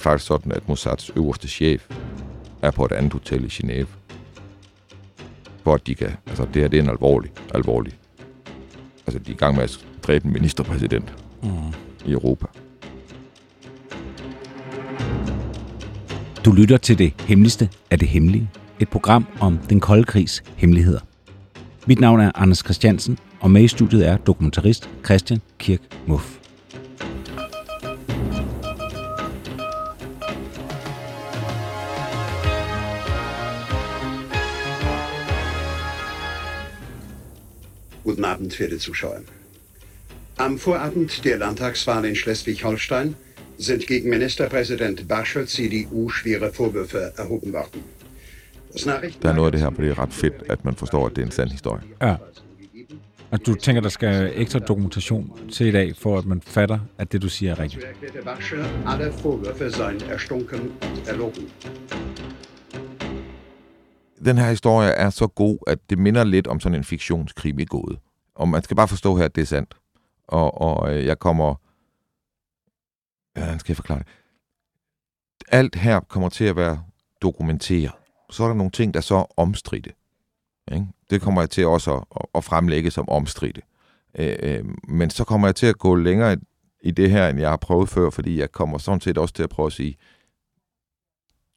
Det faktisk sådan, at Mossads øverste chef er på et andet hotel i Genève. For at de kan... Altså, det her det er en alvorlig, alvorlig... Altså, de er i gang med at dræbe en ministerpræsident mm. i Europa. Du lytter til det hemmeligste af det hemmelige. Et program om den kolde krigs hemmeligheder. Mit navn er Anders Christiansen, og med i studiet er dokumentarist Christian Kirk Muff. Guten Abend, verehrte Zuschauer. Am Vorabend der Landtagswahl in Schleswig-Holstein sind gegen Ministerpräsident Barschel CDU schwere Vorwürfe erhoben worden. Das Nachrichten Der er noget af det her, hvor det er ret fedt, at man forstår, at det er en sand historie. Ja. Og du tænker, der skal ekstra dokumentation til i dag, for at man fatter, at det, du siger, er rigtigt. Den her historie er så god, at det minder lidt om sådan en fiktionskrimi gåde. Og man skal bare forstå her, at det er sandt. Og, og øh, jeg kommer... Hvordan skal jeg forklare det? Alt her kommer til at være dokumenteret. Så er der nogle ting, der så er omstridte. Ikke? Det kommer jeg til også at, at- fremlægge som omstridte. Øh, men så kommer jeg til at gå længere i det her, end jeg har prøvet før, fordi jeg kommer sådan set også til at prøve at sige,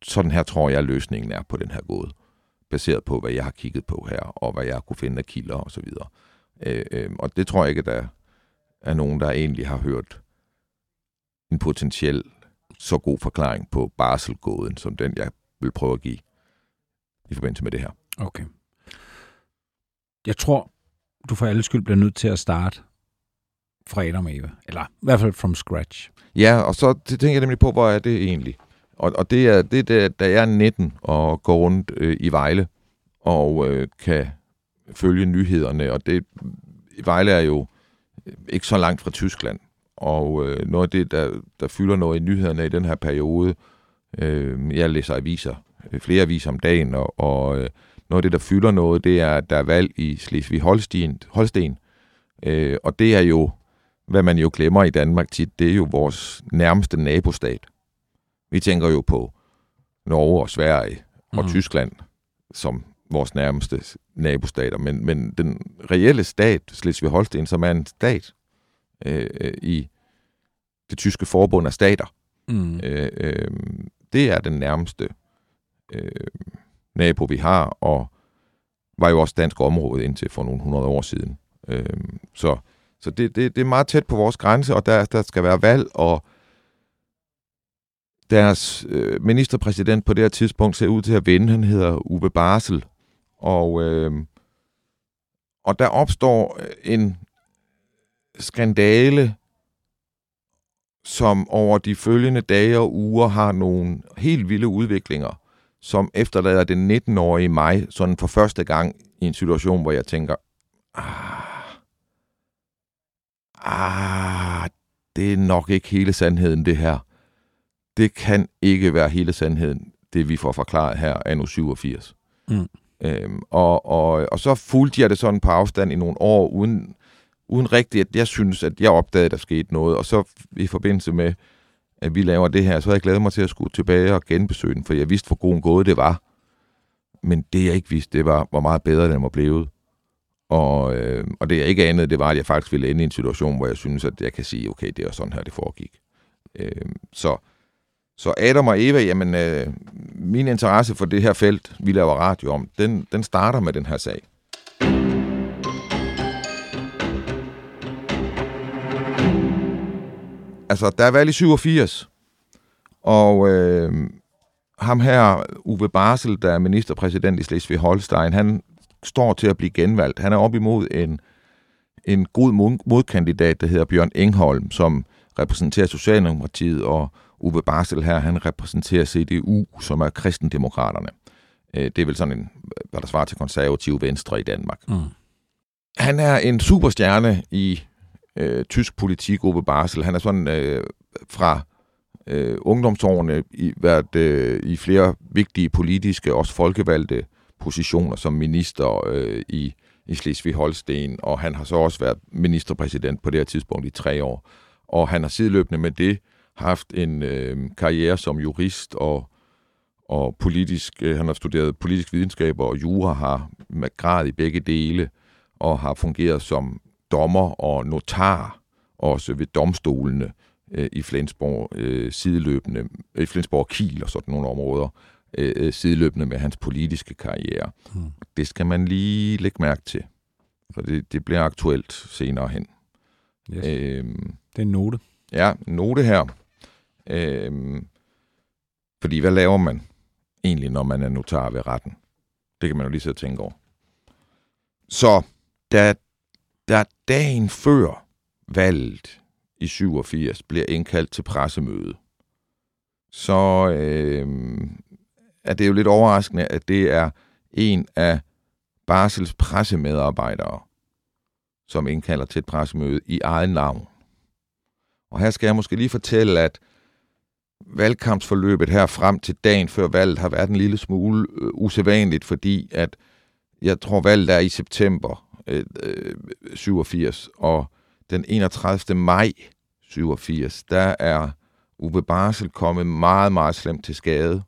sådan her tror jeg, løsningen er på den her gåde baseret på, hvad jeg har kigget på her, og hvad jeg kunne finde af kilder og så videre. Øh, øh, og det tror jeg ikke, at der er nogen, der egentlig har hørt en potentiel så god forklaring på barselgåden, som den, jeg vil prøve at give i forbindelse med det her. Okay. Jeg tror, du for alle skyld bliver nødt til at starte fra Adam og Eva. Eller i hvert fald from scratch. Ja, og så tænker jeg nemlig på, hvor er det egentlig? Og, og det er, det er, da- jeg er 19 og går rundt øh, i Vejle og øh, kan følge nyhederne, og det Vejle er jo øh, ikke så langt fra Tyskland, og øh, noget af det, der, der fylder noget i nyhederne i den her periode, øh, jeg læser aviser, øh, flere aviser om dagen, og, og øh, noget af det, der fylder noget, det er, at der er valg i Slesvig-Holsten, Holsten, øh, og det er jo, hvad man jo glemmer i Danmark tit, det er jo vores nærmeste nabostat. Vi tænker jo på Norge og Sverige og mm. Tyskland som vores nærmeste nabostater, men, men den reelle stat, Slesvig-Holsten, som er en stat øh, øh, i det tyske forbund af stater, Mm. øh, øh, det er den nærmeste øh, nabo, vi har, og var jo også dansk område indtil for nogle hundrede år siden. Øh, så så det, det, det er meget tæt på vores grænse, og der, der skal være valg, og deres øh, ministerpræsident på det her tidspunkt ser ud til at vinde. Han hedder Uwe Barsel. Og, øh, og der opstår en skandale, som over de følgende dage og uger har nogle helt vilde udviklinger, som efterlader den 19-årige mig sådan for første gang i en situation, hvor jeg tænker, ah, ah, det er nok ikke hele sandheden, det her. Det kan ikke være hele sandheden, det vi får forklaret her af nu 87. Mm. Øhm, og, og, og så fulgte jeg det sådan på afstand i nogle år, uden, uden rigtigt, at jeg synes, at jeg opdagede, at der skete noget. Og så i forbindelse med, at vi laver det her, så har jeg glædet mig til at skulle tilbage og genbesøge den, for jeg vidste, hvor god en gåde det var. Men det, jeg ikke vidste, det var, hvor meget bedre den var blevet. Og, øh, og det, jeg ikke anede, det var, at jeg faktisk ville ende i en situation, hvor jeg synes, at jeg kan sige, okay, det er sådan her, det foregik. Øh, så, så Adam og Eva, jamen, øh, min interesse for det her felt, vi laver radio om, den, den starter med den her sag. Altså, der er valg i 87, og øh, ham her, Uwe Barsel, der er ministerpræsident i Slesvig-Holstein, han står til at blive genvalgt. Han er op imod en, en god modkandidat, der hedder Bjørn Engholm, som repræsenterer Socialdemokratiet, og Uwe Barsel her, han repræsenterer CDU, som er kristendemokraterne. Øh, det er vel sådan en, hvad der svarer til konservativ venstre i Danmark. Mm. Han er en superstjerne i øh, tysk politik, Uwe Barsel. Han er sådan øh, fra øh, ungdomsårene i, været øh, i flere vigtige politiske, også folkevalgte positioner som minister øh, i, i Slesvig-Holsten, og han har så også været ministerpræsident på det her tidspunkt i tre år. Og han har sideløbende med det haft en øh, karriere som jurist og, og politisk, øh, han har studeret politisk videnskab og jura, har med grad i begge dele, og har fungeret som dommer og notar, også ved domstolene øh, i Flensborg øh, sideløbende, i Flensborg Kiel og sådan nogle områder, øh, øh, sideløbende med hans politiske karriere. Hmm. Det skal man lige lægge mærke til, for det, det bliver aktuelt senere hen. Yes. Øhm, det er en note. Ja, en note her. Øh, fordi hvad laver man egentlig, når man er notar ved retten? Det kan man jo lige så tænke over. Så da, da dagen før valget i 87 bliver indkaldt til pressemøde, så øh, er det jo lidt overraskende, at det er en af Barsels pressemedarbejdere, som indkalder til et pressemøde i eget navn. Og her skal jeg måske lige fortælle, at valgkampsforløbet her frem til dagen før valget har været en lille smule øh, usædvanligt, fordi at jeg tror valget er i september øh, øh, 87, og den 31. maj 87, der er Uwe Barsel kommet meget, meget slemt til skade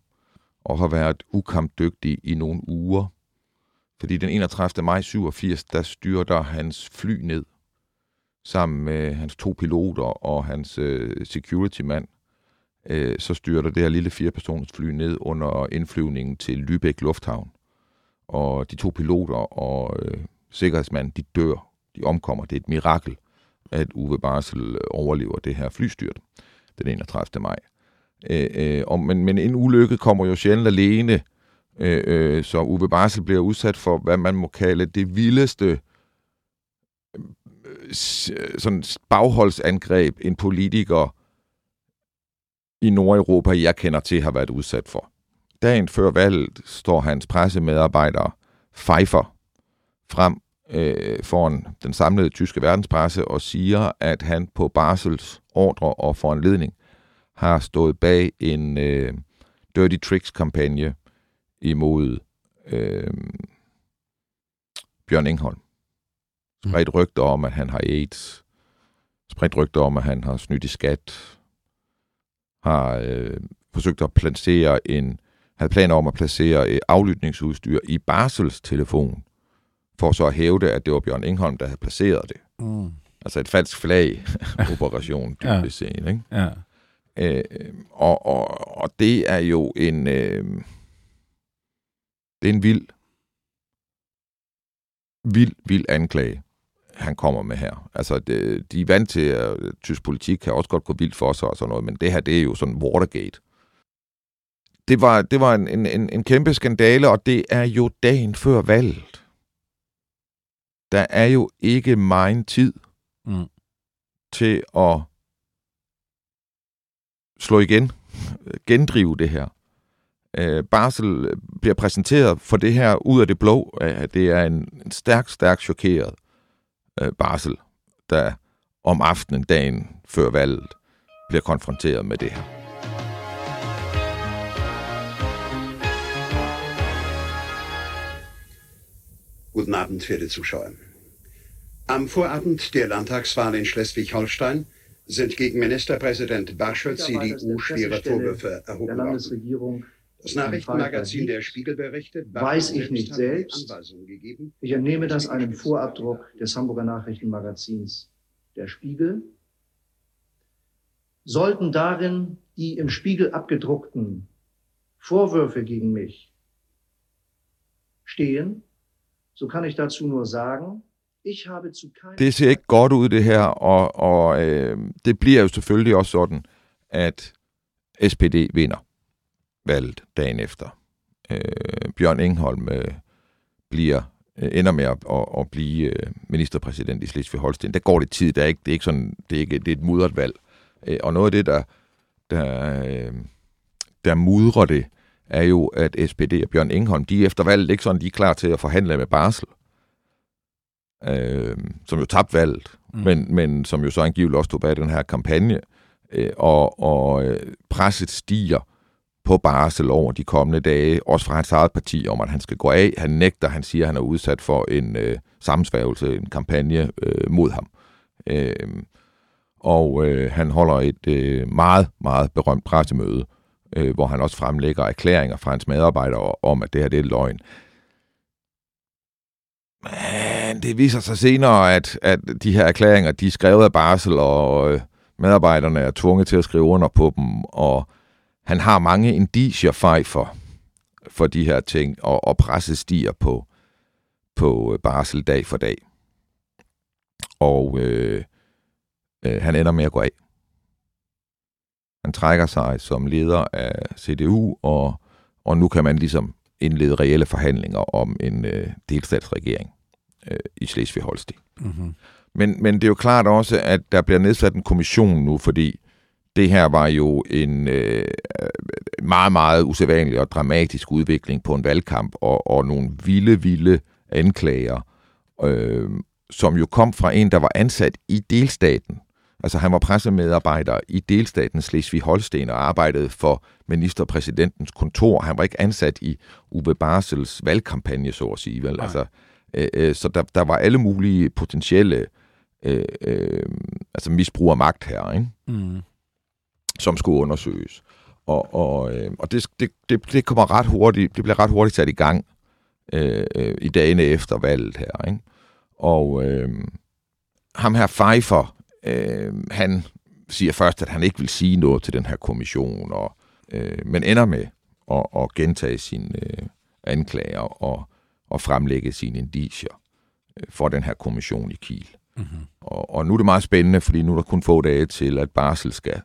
og har været ukampdygtig i nogle uger. Fordi den 31. maj 87, der styrter hans fly ned sammen med hans to piloter og hans øh, security-mand. Øh, så styrter det her lille firepersoners fly ned under indflyvningen til Lübeck Lufthavn. Og de to piloter og øh, sikkerhedsmanden, de dør. De omkommer. Det er et mirakel, at Uwe Barsel øh, overlever det her flystyrt den 31. maj. Øh, øh, og, men, men en ulykke kommer jo sjældent alene, øh, øh, så Uwe Barsel bliver udsat for, hvad man må kalde det vildeste øh, sådan bagholdsangreb, en politiker i Nordeuropa, jeg kender til, har været udsat for. Dagen før valget står hans pressemedarbejder Pfeiffer frem øh, foran den samlede tyske verdenspresse og siger, at han på Basels ordre og foranledning har stået bag en øh, Dirty Tricks-kampagne imod øh, Bjørn Engholm. Mm. Spredt rygter om, at han har AIDS. Spredt rygter om, at han har snydt i skat. Har øh, forsøgt at placere en havde planer om at placere øh, aflytningsudstyr i Basels telefon, for så at hævde, at det var Bjørn Engholm, der havde placeret det. Mm. Altså et falsk flag-operation, dybest ja. set. Ikke? Ja. Øh, og, og, og det er jo en... Øh, det er en vild, vild, vild anklage, han kommer med her. Altså, det, de er vant til, at tysk politik kan også godt gå vildt for sig og sådan noget, men det her, det er jo sådan Watergate. Det var, det var en, en, en kæmpe skandale, og det er jo dagen før valget. Der er jo ikke meget tid mm. til at slå igen, gendrive det her. Øh, Barsel bliver præsenteret for det her ud af det blå, at det er en, en stærk, stærk chokeret øh, Barsel, der om aftenen, dagen før valget, bliver konfronteret med det her. Guten Abend, verehrte Zuschauer. Am Vorabend der Landtagswahl in Schleswig-Holstein sind gegen Ministerpräsident Barschel CDU schwere Vorwürfe erhoben worden. Das Nachrichtenmagazin der Spiegel berichtet, weiß ich nicht selbst. Ich entnehme das einem Vorabdruck des Hamburger Nachrichtenmagazins Der Spiegel. Sollten darin die im Spiegel abgedruckten Vorwürfe gegen mich stehen, so kann ich dazu nur sagen, Det ser ikke godt ud, det her, og, og øh, det bliver jo selvfølgelig også sådan, at SPD vinder valget dagen efter. Øh, Bjørn Engholm øh, bliver øh, ender med at, at, at blive øh, ministerpræsident i Slesvig-Holsten. Der går det tid, der er ikke, det er ikke sådan, det er, ikke, det er et mudret valg. Øh, og noget af det, der, der, øh, der mudrer det, er jo, at SPD og Bjørn Ingholm, de er efter valget ikke sådan, er klar til at forhandle med Barsel, øh, som jo tabte valget, mm. men, men som jo så angiveligt også stod bag den her kampagne, øh, og, og øh, presset stiger på Barsel over de kommende dage, også fra hans eget parti, om at han skal gå af. Han nægter, han siger, at han er udsat for en øh, sammensværgelse, en kampagne øh, mod ham. Øh, og øh, han holder et øh, meget, meget berømt pressemøde, øh, hvor han også fremlægger erklæringer fra hans medarbejdere om, at det her det er løgn. Men det viser sig senere, at, at de her erklæringer, de er skrevet af Barsel, og øh, medarbejderne er tvunget til at skrive under på dem, og han har mange indicier for, for de her ting, og, og presset stiger på, på øh, Barsel dag for dag. Og øh, øh, han ender med at gå af. Han trækker sig som leder af CDU, og, og nu kan man ligesom indlede reelle forhandlinger om en øh, delstatsregering øh, i Slesvig-Holsten. Mm-hmm. Men, men det er jo klart også, at der bliver nedsat en kommission nu, fordi det her var jo en øh, meget, meget usædvanlig og dramatisk udvikling på en valgkamp, og, og nogle vilde, vilde anklager, øh, som jo kom fra en, der var ansat i delstaten. Altså han var pressemedarbejder i delstaten Slesvig-Holsten og arbejdede for ministerpræsidentens kontor. Han var ikke ansat i Uwe Barsels valgkampagne, så at sige. Vel? Altså, øh, øh, så der, der var alle mulige potentielle øh, øh, altså misbrug af magt her, ikke? Mm. Som skulle undersøges. Og, og, øh, og det, det, det, det kommer ret hurtigt, det bliver ret hurtigt sat i gang øh, øh, i dagene efter valget her. Ikke? Og øh, ham her Pfeiffer, øh, han siger først, at han ikke vil sige noget til den her kommission, og, øh, men ender med at, at gentage sine øh, anklager og, og fremlægge sine indicier øh, for den her kommission i Kiel. Mm-hmm. Og, og nu er det meget spændende, fordi nu er der kun få dage til, at Barsel skal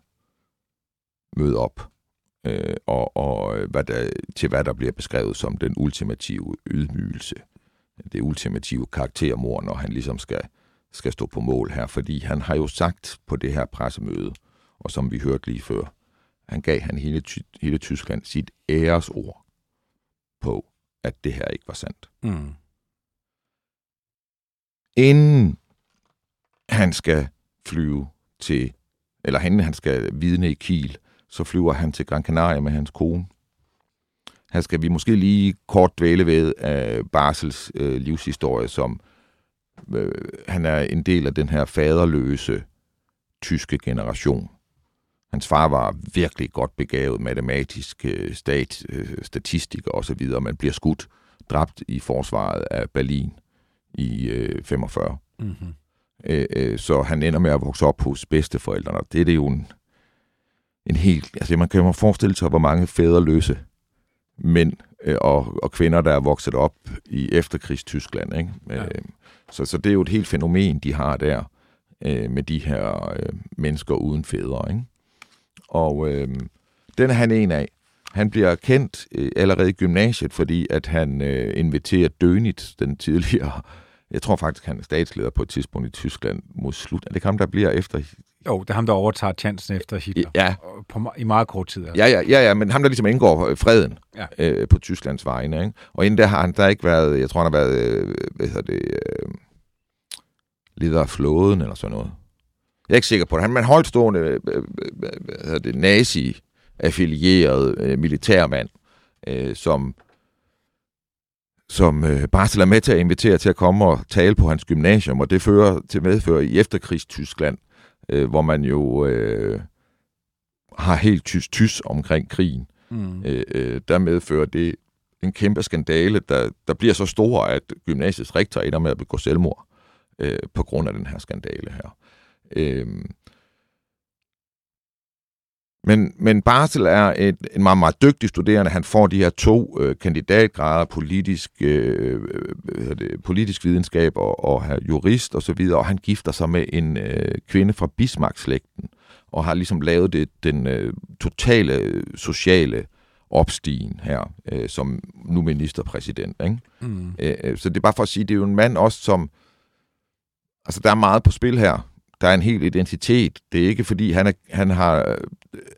møde op øh, og, og hvad der, til hvad der bliver beskrevet som den ultimative ydmygelse. Det ultimative karaktermord, når han ligesom skal, skal stå på mål her. Fordi han har jo sagt på det her pressemøde, og som vi hørte lige før, han gav han hele, hele Tyskland sit æresord på, at det her ikke var sandt. Mm. Inden han skal flyve til, eller inden han skal vidne i Kiel, så flyver han til Gran Canaria med hans kone. Her skal vi måske lige kort dvæle ved uh, Barsels uh, livshistorie, som uh, han er en del af den her faderløse tyske generation. Hans far var virkelig godt begavet matematisk uh, stat, uh, statistiker osv., man bliver skudt, dræbt i forsvaret af Berlin i uh, 45. Mm-hmm. Uh, uh, så han ender med at vokse op hos bedsteforældrene. Det er det jo en en helt... Altså, man kan jo forestille sig, hvor mange fædreløse mænd øh, og, og kvinder, der er vokset op i efterkrigstyskland. Ikke? Ja. Øh, så, så det er jo et helt fænomen, de har der øh, med de her øh, mennesker uden fædre. Ikke? Og øh, den er han en af. Han bliver kendt øh, allerede i gymnasiet, fordi at han øh, inviterer Dönitz, den tidligere jeg tror faktisk, han er statsleder på et tidspunkt i Tyskland mod slut. Er det ham, der bliver efter jo, det er ham, der overtager chancen efter Hitler. Ja. På, I meget kort tid. Altså. Ja, ja, ja, ja, men ham, der ligesom indgår øh, freden ja. øh, på Tysklands vegne. Ikke? Og inden der har han der ikke været, jeg tror, han har været, øh, hvad hedder det, øh, leder af flåden eller sådan noget. Jeg er ikke sikker på det. Han er en højtstående, øh, øh, hvad hedder det, nazi-affilieret øh, militærmand, øh, som som øh, Bartel er med til at invitere til at komme og tale på hans gymnasium, og det fører til medfører i efterkrigstyskland øh, hvor man jo øh, har helt tys-tys omkring krigen. Mm. Øh, øh, der medfører det en kæmpe skandale, der, der bliver så stor, at gymnasiets rektor ender med at begå selvmord øh, på grund af den her skandale her. Øh, men, men Bartel er et, en meget, meget dygtig studerende. Han får de her to øh, kandidatgrader, politisk, øh, øh, det, politisk videnskab og, og jurist og så videre, og han gifter sig med en øh, kvinde fra Bismarck-slægten, og har ligesom lavet det, den øh, totale sociale opstigen her, øh, som nu ministerpræsident. Ikke? Mm. Øh, øh, så det er bare for at sige, det er jo en mand også, som... Altså, der er meget på spil her. Der er en hel identitet. Det er ikke fordi, han, er, han har...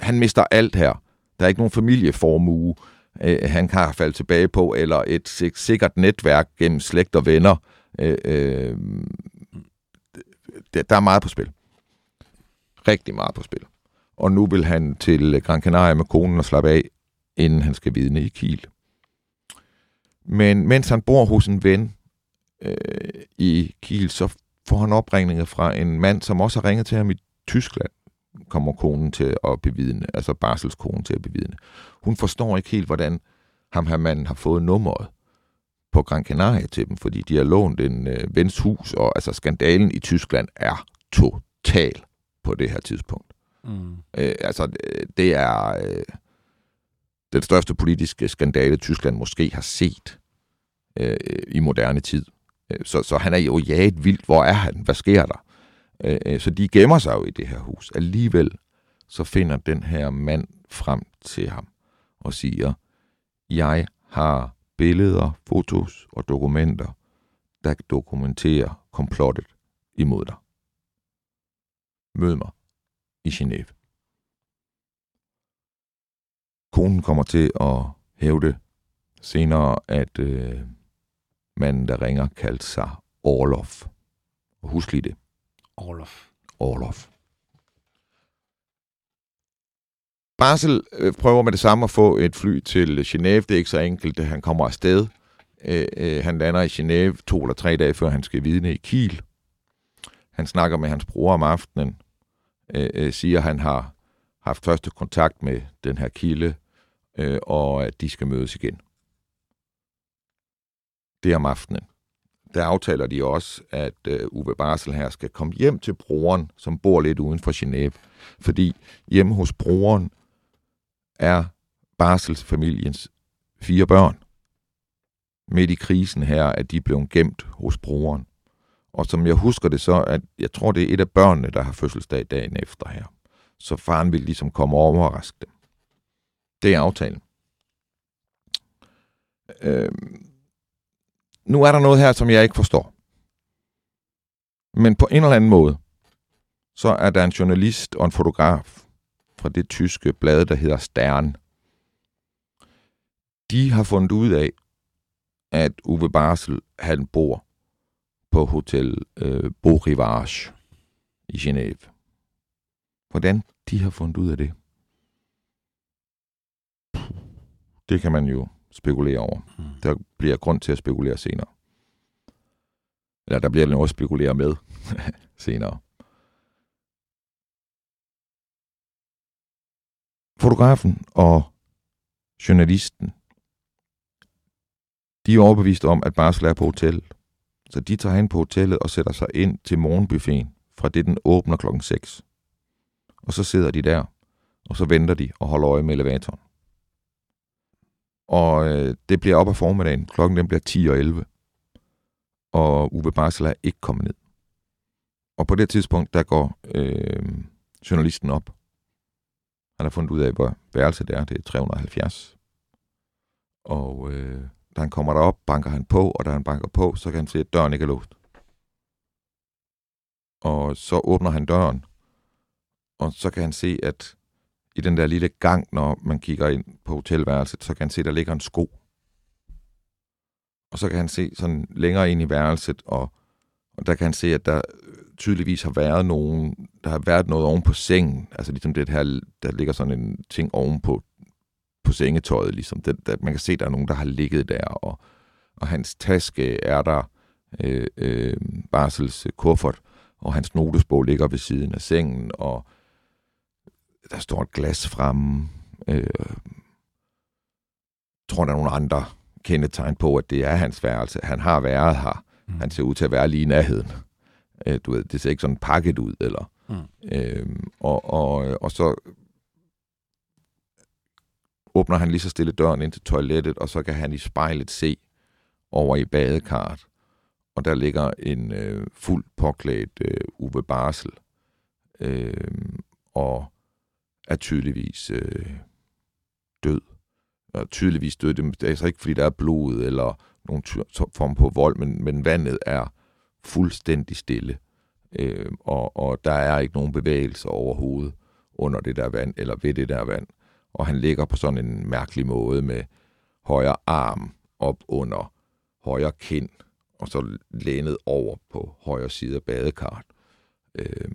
Han mister alt her. Der er ikke nogen familieformue, øh, han kan falde tilbage på, eller et sikkert netværk gennem slægt og venner. Øh, øh, der er meget på spil. Rigtig meget på spil. Og nu vil han til Gran Canaria med konen og slappe af, inden han skal vidne i Kiel. Men mens han bor hos en ven øh, i Kiel, så får han opringninger fra en mand, som også har ringet til ham i Tyskland, kommer konen til at bevidne, altså barselskonen til at bevidne. Hun forstår ikke helt, hvordan ham her manden har fået nummeret på Gran Canaria til dem, fordi de har lånt en øh, vens hus, og altså skandalen i Tyskland er total på det her tidspunkt. Mm. Øh, altså, det er øh, den største politiske skandale, Tyskland måske har set øh, i moderne tid. Øh, så, så han er jo jaget vildt. Hvor er han? Hvad sker der? Øh, øh, så de gemmer sig jo i det her hus. Alligevel så finder den her mand frem til ham og siger, jeg har billeder, fotos og dokumenter, der dokumenterer komplottet imod dig. Mød mig i Genève. Konen kommer til at hævde senere, at øh, manden, der ringer, kaldte sig Orlof. Og husk lige det. Orlof. Orlof. Basel øh, prøver med det samme at få et fly til Genève. Det er ikke så enkelt, at han kommer afsted. Øh, han lander i Genève to eller tre dage før han skal vidne i Kiel. Han snakker med hans bror om aftenen. Øh, siger, at han har haft første kontakt med den her kilde, øh, og at de skal mødes igen. Det er om aftenen. Der aftaler de også, at øh, Uwe Barsel her skal komme hjem til broren, som bor lidt uden for Genève. Fordi hjemme hos broren er Barsels familiens fire børn. Midt i krisen her er de blevet gemt hos broren. Og som jeg husker det så, at jeg tror, det er et af børnene, der har fødselsdag dagen efter her. Så faren vil ligesom komme over og overraske dem. Det er aftalen. Øhm, nu er der noget her, som jeg ikke forstår. Men på en eller anden måde, så er der en journalist og en fotograf fra det tyske blad, der hedder Stern. De har fundet ud af, at Uwe Barsel, han bor på Hotel øh, Beau Rivage i Genève. Hvordan de har fundet ud af det? Det kan man jo spekulere over. Mm. Der bliver grund til at spekulere senere. Eller der bliver noget at spekulere med senere. Fotografen og journalisten, de er overbevist om, at Barsel er på hotel. Så de tager hen på hotellet og sætter sig ind til morgenbuffeten, fra det den åbner klokken 6. Og så sidder de der, og så venter de og holder øje med elevatoren. Og øh, det bliver op af formiddagen. Klokken den bliver 10 og 11. Og Uwe Barsel er ikke kommet ned. Og på det tidspunkt, der går øh, journalisten op. Han har fundet ud af, hvor værelset er. Det er 370. Og øh, da han kommer derop, banker han på, og da han banker på, så kan han se, at døren ikke er låst. Og så åbner han døren, og så kan han se, at i den der lille gang, når man kigger ind på hotelværelset, så kan han se, der ligger en sko. Og så kan han se sådan længere ind i værelset, og, og der kan han se, at der øh, tydeligvis har været nogen, der har været noget oven på sengen. Altså ligesom det her, der ligger sådan en ting oven på, på sengetøjet, ligesom. Det, der, man kan se, at der er nogen, der har ligget der, og, og hans taske er der, øh, øh, Barsels kuffert, og hans notesbog ligger ved siden af sengen, og der står et glas fremme. Øh, tror, der er nogle andre kendetegn på, at det er hans værelse. Han har været her. Mm. Han ser ud til at være lige i nærheden. Øh, du ved, det ser ikke sådan pakket ud, eller... Mm. Øh, og, og, og så åbner han lige så stille døren ind til toilettet, og så kan han i spejlet se over i badekarret, og der ligger en øh, fuld påklædt øh, Uwe Barsel. Øh, og er tydeligvis øh, død. Og tydeligvis død, det. Er altså ikke, fordi der er blod eller nogen form på vold, men, men vandet er fuldstændig stille. Øh, og, og der er ikke nogen bevægelse overhovedet under det der vand, eller ved det der vand. Og han ligger på sådan en mærkelig måde med højre arm op under højre kind, og så lænet over på højre side af badekarret. Øh,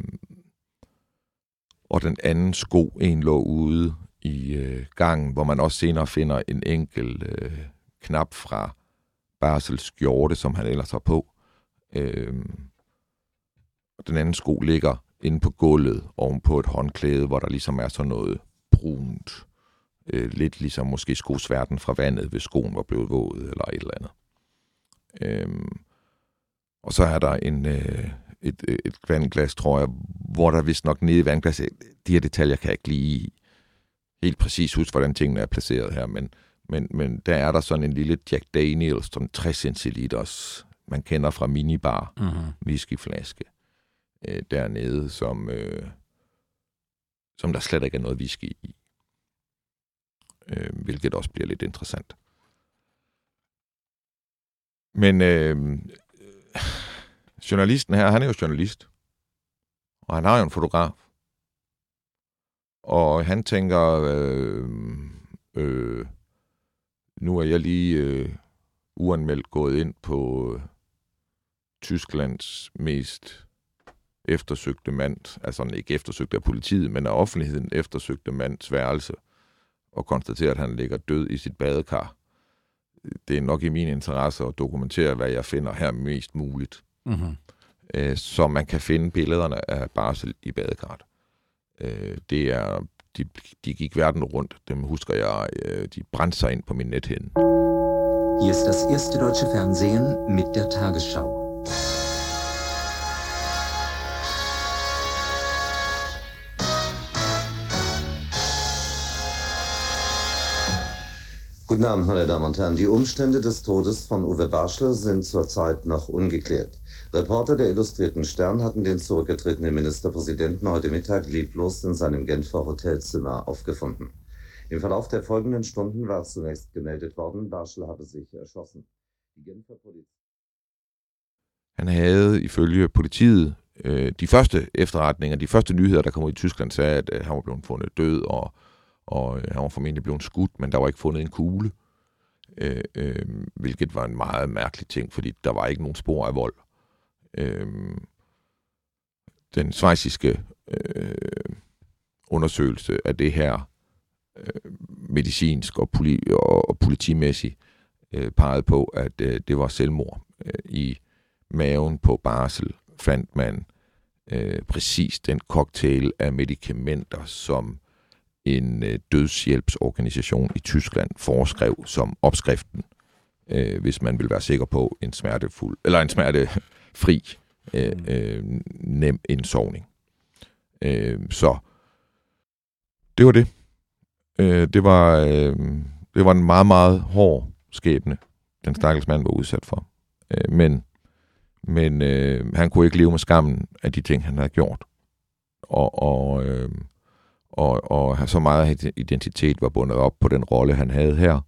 og den anden sko, en lå ude i øh, gangen, hvor man også senere finder en enkel øh, knap fra Barsels skjorte, som han ellers har på. Øh, og den anden sko ligger inde på gulvet ovenpå et håndklæde, hvor der ligesom er sådan noget brunt. Øh, lidt ligesom måske skosværten fra vandet, hvis skoen var blevet våd eller et eller andet. Øh, og så er der en, øh, et, et vandglas, tror jeg, hvor der vist nok nede i vandglasset, de her detaljer kan jeg ikke lige helt præcis huske, hvordan tingene er placeret her, men, men, men der er der sådan en lille Jack Daniels, sådan 60 centiliters, man kender fra minibar, mm-hmm. whiskyflaske, øh, dernede, som, øh, som der slet ikke er noget whisky i. Øh, hvilket også bliver lidt interessant. Men øh, journalisten her, han er jo journalist. Og han har jo en fotograf. Og han tænker, øh, øh, nu er jeg lige øh, uanmeldt gået ind på øh, Tysklands mest eftersøgte mand, altså ikke eftersøgt af politiet, men af offentligheden eftersøgte mands værelse, og konstaterer, at han ligger død i sit badekar. Det er nok i min interesse at dokumentere, hvad jeg finder her mest muligt. Mm-hmm. Øh, så man kan finde billederne af Barsel i badekarret. Øh, det er, de, de gik verden rundt. Dem husker jeg, øh, de brændte sig ind på min nethinde. Hier ist das erste deutsche Fernsehen mit der Tagesschau. Guten Abend, meine Damen und Herren. Die Umstände des Todes von Uwe Barschel sind zurzeit noch ungeklärt. Reporter der Illustrierten Stern hatten den zurückgetretenen Ministerpräsidenten heute Mittag leblos in seinem Genfer Hotelzimmer aufgefunden. Im Verlauf der folgenden Stunden war zunächst gemeldet worden, Barschel habe sich erschossen. Die Genfer Polizei Han havde ifølge politiet øh, de første efterretninger, de første nyheder, der kom ud i Tyskland, sagde, at øh, han var blevet fundet død, og og øh, han var formentlig blevet skudt, men der var ikke fundet en kugle, øh, øh, hvilket var en meget mærkelig ting, fordi der var ikke nogen spor af vold. Øh, den svejsiske øh, undersøgelse af det her øh, medicinsk og, poli- og, og politimæssigt øh, pegede på, at øh, det var selvmord. Øh, I maven på barsel fandt man øh, præcis den cocktail af medicamenter, som en øh, dødshjælpsorganisation i Tyskland foreskrev som opskriften, øh, hvis man vil være sikker på en smertefuld eller en smerte smertefri øh, mm. øh, nem indsovning. Øh, så det var det. Øh, det var øh, det var en meget meget hård skæbne, den stakkels mand var udsat for. Øh, men men øh, han kunne ikke leve med skammen af de ting, han havde gjort. Og, og øh, og, og så meget identitet var bundet op på den rolle, han havde her,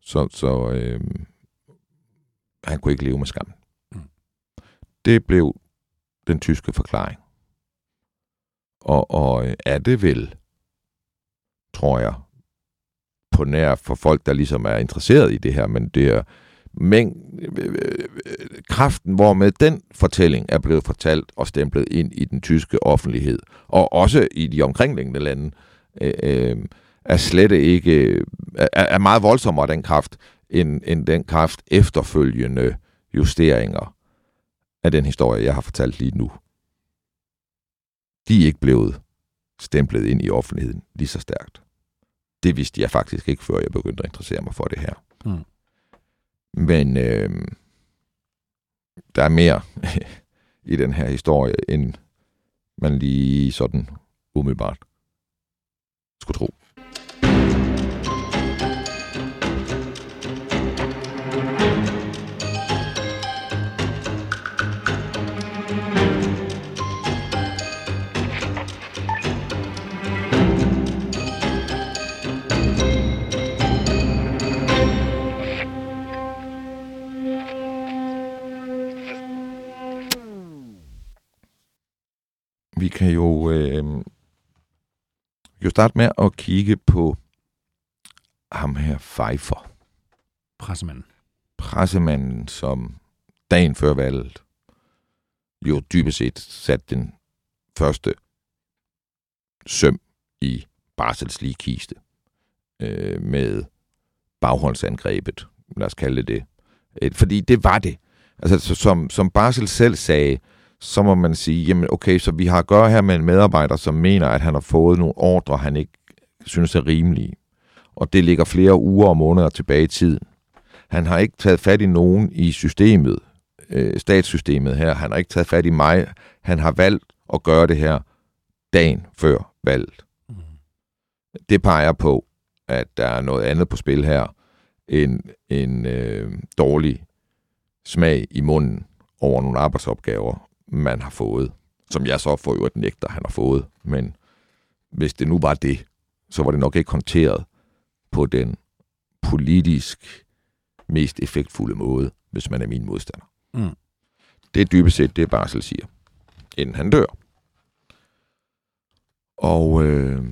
så, så øh, han kunne ikke leve med skam. Det blev den tyske forklaring. Og, og øh, er det vel, tror jeg, på nær for folk, der ligesom er interesseret i det her, men det er mæng, kraften, hvormed den fortælling er blevet fortalt og stemplet ind i den tyske offentlighed, og også i de omkringliggende lande, øh, øh, er slet ikke, er, er meget voldsommere den kraft, end, end den kraft efterfølgende justeringer af den historie, jeg har fortalt lige nu. De er ikke blevet stemplet ind i offentligheden lige så stærkt. Det vidste jeg faktisk ikke, før jeg begyndte at interessere mig for det her. Mm. Men øh, der er mere i den her historie, end man lige sådan umiddelbart skulle tro. Kan jo, øh, jo starte med at kigge på ham her Pfeiffer. Pressemanden. Pressemanden, som dagen før valget jo dybest set satte den første søm i Barsels kiste øh, med bagholdsangrebet, lad os kalde det det. Et, fordi det var det. Altså, som, som Barsel selv sagde, så må man sige, jamen okay, så vi har at gøre her med en medarbejder, som mener, at han har fået nogle ordre, han ikke synes er rimelige. Og det ligger flere uger og måneder tilbage i tiden. Han har ikke taget fat i nogen i systemet, øh, statssystemet her. Han har ikke taget fat i mig. Han har valgt at gøre det her dagen før valget. Mm. Det peger på, at der er noget andet på spil her end en øh, dårlig smag i munden over nogle arbejdsopgaver, man har fået, som jeg så får jo et nægter, han har fået. Men hvis det nu var det, så var det nok ikke håndteret på den politisk mest effektfulde måde, hvis man er min modstander. Mm. Det er dybest set det, Barsel siger, inden han dør. Og øh,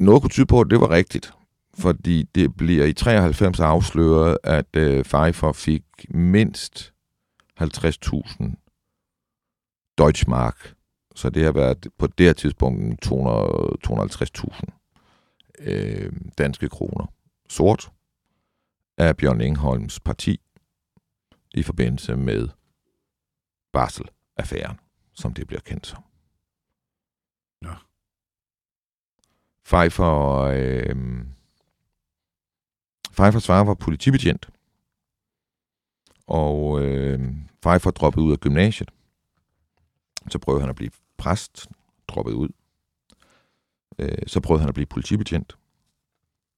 noget kunne tyde på, at det var rigtigt, fordi det bliver i 93 afsløret, at øh, Pfeiffer fik mindst 50.000 Deutschmark. Så det har været på det her tidspunkt 250.000 øh, danske kroner. Sort af Bjørn Ingholms parti i forbindelse med Basel-affæren, som det bliver kendt som. Ja. Pfeiffer, øh, Pfeiffer svarer var politibetjent, og øh, Pfeiffer droppede ud af gymnasiet. Så prøvede han at blive præst, droppet ud. Øh, så prøvede han at blive politibetjent,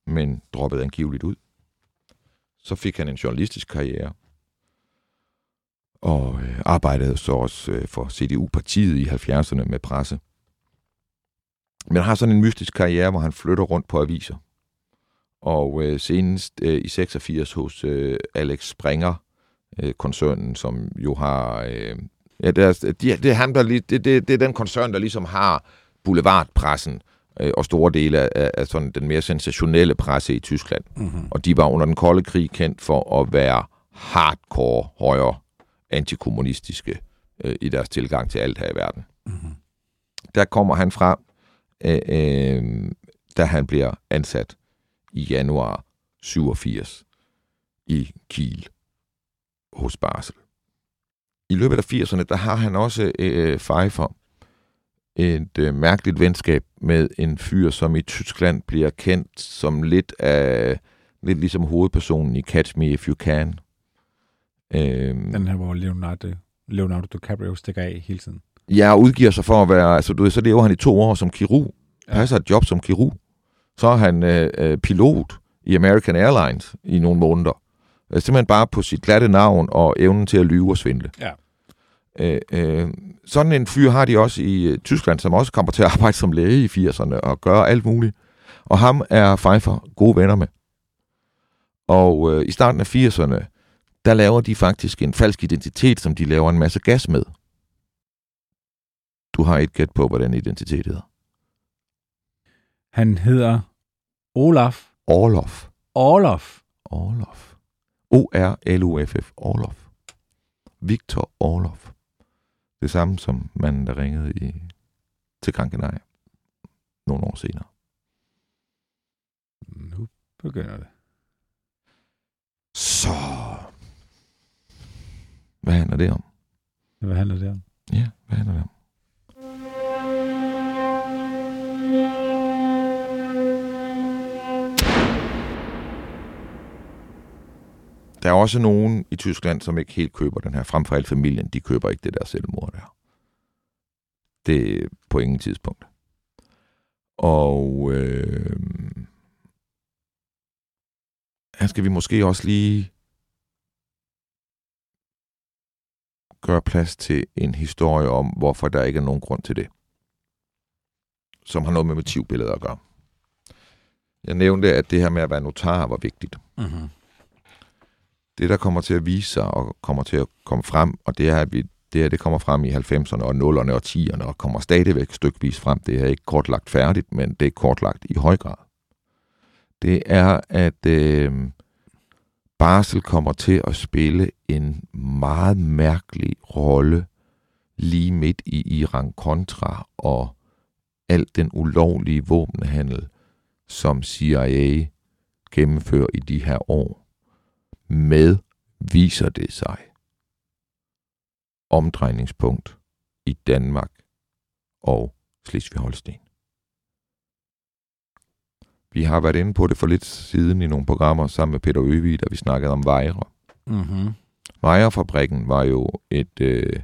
men droppede angiveligt ud. Så fik han en journalistisk karriere, og øh, arbejdede så også øh, for CDU-partiet i 70'erne med presse. Men har sådan en mystisk karriere, hvor han flytter rundt på aviser. Og øh, senest øh, i 86 hos øh, Alex Springer, øh, koncernen, som jo har... Øh, ja, det, er, de, det, er han, der, det, det, det er den koncern, der ligesom har boulevardpressen øh, og store dele af, af sådan den mere sensationelle presse i Tyskland. Mm-hmm. Og de var under den kolde krig kendt for at være hardcore højre antikommunistiske øh, i deres tilgang til alt her i verden. Mm-hmm. Der kommer han fra, øh, øh, da han bliver ansat i januar 87 i Kiel hos Basel. I løbet af 80'erne, der har han også øh, Pfeiffer et øh, mærkeligt venskab med en fyr, som i Tyskland bliver kendt som lidt af lidt ligesom hovedpersonen i Catch Me If You Can. Øhm, Den her, hvor Leonardo, Leonardo DiCaprio stikker af hele tiden. Ja, og udgiver sig for at være, altså du ved, så lever han i to år som kirurg. Ja. Passer et job som kirurg. Så er han øh, øh, pilot i American Airlines i nogle måneder. Øh, simpelthen bare på sit glatte navn og evnen til at lyve og svindle. Ja. Øh, øh, sådan en fyr har de også i øh, Tyskland, som også kommer til at arbejde som læge i 80'erne og gøre alt muligt. Og ham er Pfeiffer gode venner med. Og øh, i starten af 80'erne, der laver de faktisk en falsk identitet, som de laver en masse gas med. Du har et gæt på, hvad den identitet hedder. Han hedder Olaf. Orlof. Orlof. Orlof. O-R-L-O-F-F. Orlof. Victor Orlof. Det samme som manden, der ringede i, til Krankenaj nogle år senere. Nu begynder det. Så. Hvad handler det om? Hvad handler det om? Ja, hvad handler det om? Der er også nogen i Tyskland, som ikke helt køber den her. Frem for alt familien, de køber ikke det der selvmord der. Det er på ingen tidspunkt. Og øh, her skal vi måske også lige gøre plads til en historie om, hvorfor der ikke er nogen grund til det. Som har noget med motivbilledet at gøre. Jeg nævnte, at det her med at være notar var vigtigt. Mm-hmm det, der kommer til at vise sig og kommer til at komme frem, og det er, at vi Det her det kommer frem i 90'erne og 0'erne og 10'erne og kommer stadigvæk stykvis frem. Det er ikke kortlagt færdigt, men det er kortlagt i høj grad. Det er, at øh, barsel kommer til at spille en meget mærkelig rolle lige midt i Iran-Contra og alt den ulovlige våbenhandel, som CIA gennemfører i de her år. Med viser det sig omdrejningspunkt i Danmark og Slesvig-Holsten. Vi har været inde på det for lidt siden i nogle programmer sammen med Peter Øvig, da vi snakkede om Vejre. Mm-hmm. Vejrefabrikken var jo et, øh,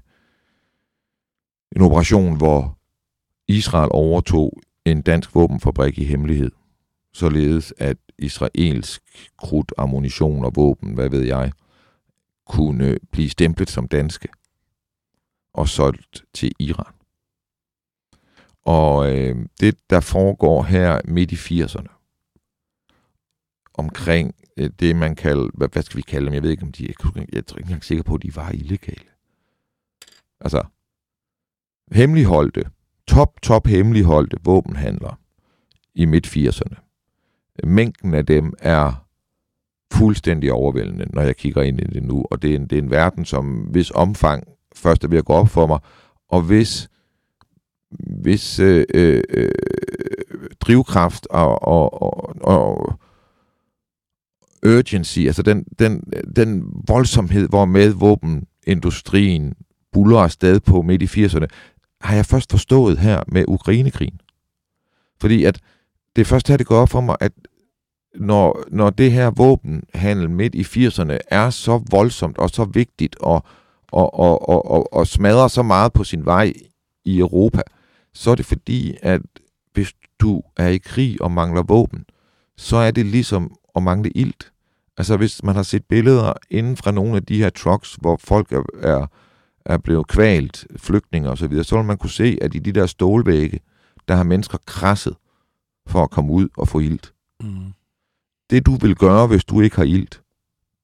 en operation, hvor Israel overtog en dansk våbenfabrik i hemmelighed, således at israelsk krudt, ammunition og våben, hvad ved jeg, kunne blive stemplet som danske og solgt til Iran. Og øh, det, der foregår her midt i 80'erne, omkring øh, det, man kalder, hvad, hvad skal vi kalde dem? Jeg ved ikke, om de, jeg, jeg er ikke engang sikker på, at de var illegale. Altså, hemmeligholdte, top, top hemmeligholdte våbenhandlere i midt-80'erne. Mængden af dem er fuldstændig overvældende, når jeg kigger ind i det nu. Og det er en, det er en verden, som hvis omfang først er ved at gå op for mig, og hvis, hvis øh, øh, øh drivkraft og, og, og, og urgency, altså den, den, den voldsomhed, hvor med våbenindustrien buller afsted på midt i 80'erne, har jeg først forstået her med Ukrainekrigen. Fordi at det er først her, det går op for mig, at når, når det her våbenhandel midt i 80'erne er så voldsomt og så vigtigt og, og, og, og, og, og smadrer så meget på sin vej i Europa, så er det fordi, at hvis du er i krig og mangler våben, så er det ligesom at mangle ilt. Altså hvis man har set billeder inden fra nogle af de her trucks, hvor folk er, er, er blevet kvalt, flygtninge osv., så, videre, så vil man kunne se, at i de der stålvægge, der har mennesker krasset for at komme ud og få ilt. Mm. Det du vil gøre, hvis du ikke har ilt,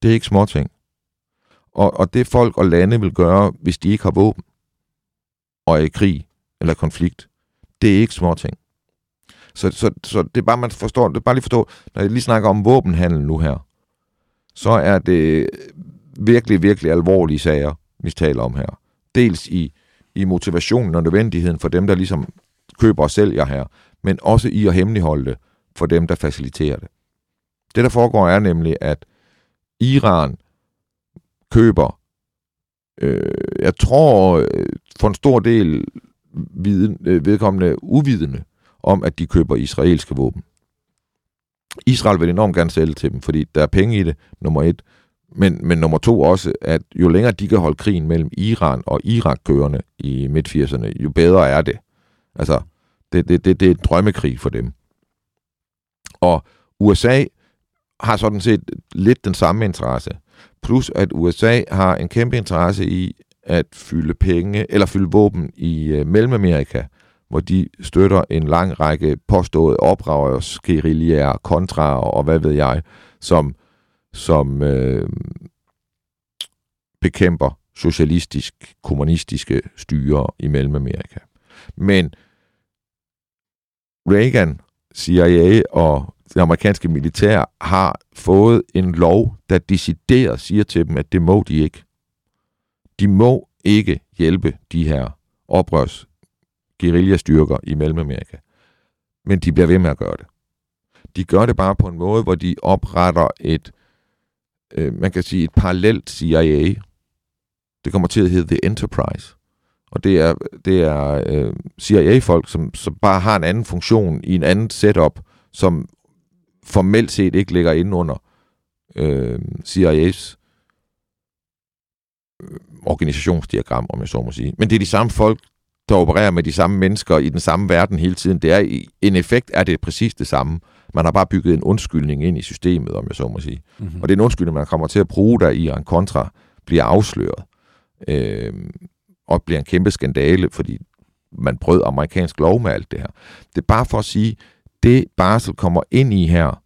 det er ikke småting. Og, og det folk og lande vil gøre, hvis de ikke har våben og er i krig eller konflikt, det er ikke småting. Så, så, så det er bare, man forstår, det er bare lige forstå, når jeg lige snakker om våbenhandel nu her, så er det virkelig, virkelig alvorlige sager, vi taler om her. Dels i, i motivationen og nødvendigheden for dem, der ligesom køber og sælger her, men også i at hemmeligholde det for dem, der faciliterer det. Det, der foregår, er nemlig, at Iran køber, øh, jeg tror øh, for en stor del viden, øh, vedkommende uvidende om, at de køber israelske våben. Israel vil enormt gerne sælge til dem, fordi der er penge i det, nummer et. Men, men nummer to også, at jo længere de kan holde krigen mellem Iran og Irak kørende i midt-80'erne, jo bedre er det. Altså, det, det, det, det er et drømmekrig for dem. Og USA har sådan set lidt den samme interesse. Plus at USA har en kæmpe interesse i at fylde penge, eller fylde våben i øh, Mellemamerika, hvor de støtter en lang række påståede oprørers, guerillere, kontra og hvad ved jeg, som, som øh, bekæmper socialistisk, kommunistiske styre i Mellemamerika. Men Reagan, CIA og det amerikanske militær har fået en lov, der decideret siger til dem, at det må de ikke. De må ikke hjælpe de her oprørs guerillastyrker i Mellemamerika. Men de bliver ved med at gøre det. De gør det bare på en måde, hvor de opretter et, øh, man kan sige, et parallelt CIA. Det kommer til at hedde The Enterprise. Og det er, det er øh, CIA-folk, som, som bare har en anden funktion i en anden setup, som formelt set ikke ligger inde under øh, CIA's øh, organisationsdiagram, om jeg så må sige. Men det er de samme folk, der opererer med de samme mennesker i den samme verden hele tiden. Det er i en effekt er det præcis det samme. Man har bare bygget en undskyldning ind i systemet, om jeg så må sige. Mm-hmm. Og det er en undskyldning, man kommer til at bruge, der i en kontra bliver afsløret. Øh, og bliver en kæmpe skandale, fordi man brød amerikansk lov med alt det her. Det er bare for at sige, det Barsel kommer ind i her,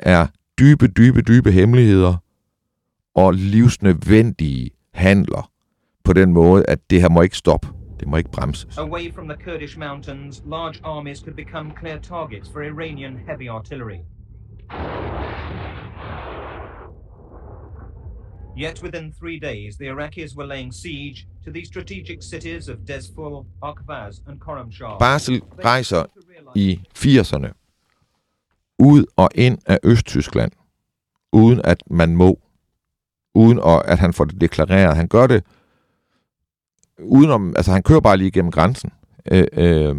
er dybe, dybe, dybe hemmeligheder og livsnødvendige handler på den måde, at det her må ikke stoppe. Det må ikke bremses. Away from the Kurdish mountains, large armies could become clear targets for Iranian heavy artillery. Yet within three days, the Iraqis were laying siege to the strategic cities of Dezful, Akvaz and Khorramshahr. Basel rejser i 80'erne ud og ind af Østtyskland, uden at man må, uden at han får det deklareret. Han gør det udenom, altså han kører bare lige gennem grænsen. Øh, øh,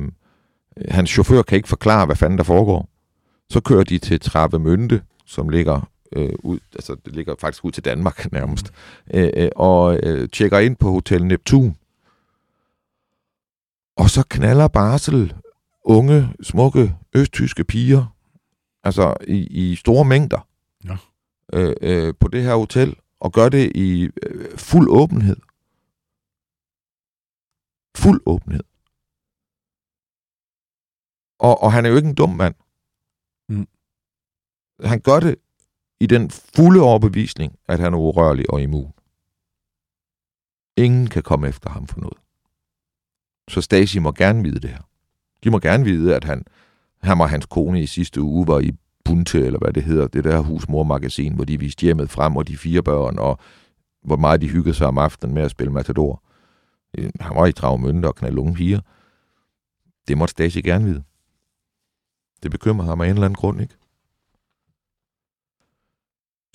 hans chauffør kan ikke forklare, hvad fanden der foregår. Så kører de til Travemünde, som ligger øh, ud, altså det ligger faktisk ud til Danmark nærmest, øh, øh, og øh, tjekker ind på Hotel Neptun. Og så knaller Basel unge, smukke, østtyske piger, altså i, i store mængder, ja. øh, øh, på det her hotel, og gør det i øh, fuld åbenhed. Fuld åbenhed. Og, og han er jo ikke en dum mand. Mm. Han gør det i den fulde overbevisning, at han er urørlig og immun. Ingen kan komme efter ham for noget. Så Stasi må gerne vide det her. De må gerne vide, at han, ham og hans kone i sidste uge var i Bunte, eller hvad det hedder, det der husmormagasin, hvor de viste hjemmet frem, og de fire børn, og hvor meget de hyggede sig om aftenen med at spille Matador. Øh, han var i Travmønte og knalde unge piger. Det måtte Stasi gerne vide. Det bekymrer ham af en eller anden grund, ikke?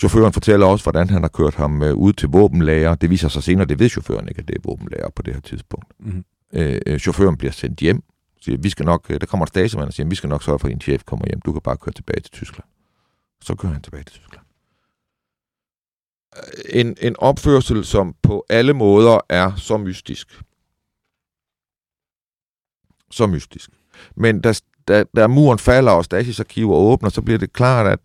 Chaufføren fortæller også, hvordan han har kørt ham øh, ud til våbenlager. Det viser sig senere, det ved chaufføren ikke, at det er våbenlager på det her tidspunkt. Mm-hmm. Øh, chaufføren bliver sendt hjem. Siger, vi skal nok, øh, der kommer en stasemand og siger, vi skal nok sørge for, at din chef kommer hjem. Du kan bare køre tilbage til Tyskland. Så kører han tilbage til Tyskland. En, en opførsel, som på alle måder er så mystisk. Så mystisk. Men da, da, da muren falder, og Stasis arkiver åbner, så bliver det klart, at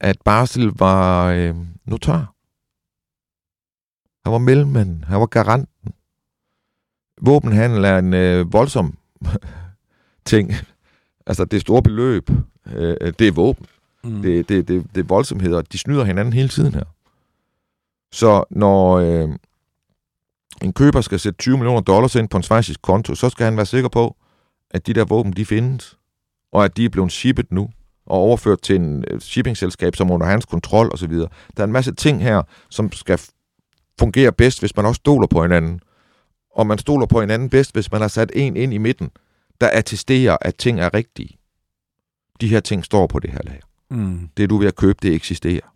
at Basel var øh, notar. Han var mellemmanden. Han var garanten. Våbenhandel er en øh, voldsom ting. altså, det er store beløb. Øh, det er våben. Mm. Det, det, det, det er voldsomheder. De snyder hinanden hele tiden her. Så når øh, en køber skal sætte 20 millioner dollars ind på en svejsisk konto, så skal han være sikker på, at de der våben, de findes, og at de er blevet shippet nu og overført til en øh, shippingselskab, som under hans kontrol osv. Der er en masse ting her, som skal fungere bedst, hvis man også stoler på hinanden. Og man stoler på hinanden bedst, hvis man har sat en ind i midten, der attesterer, at ting er rigtige. De her ting står på det her lager. Mm. Det, du vil at købe, det eksisterer.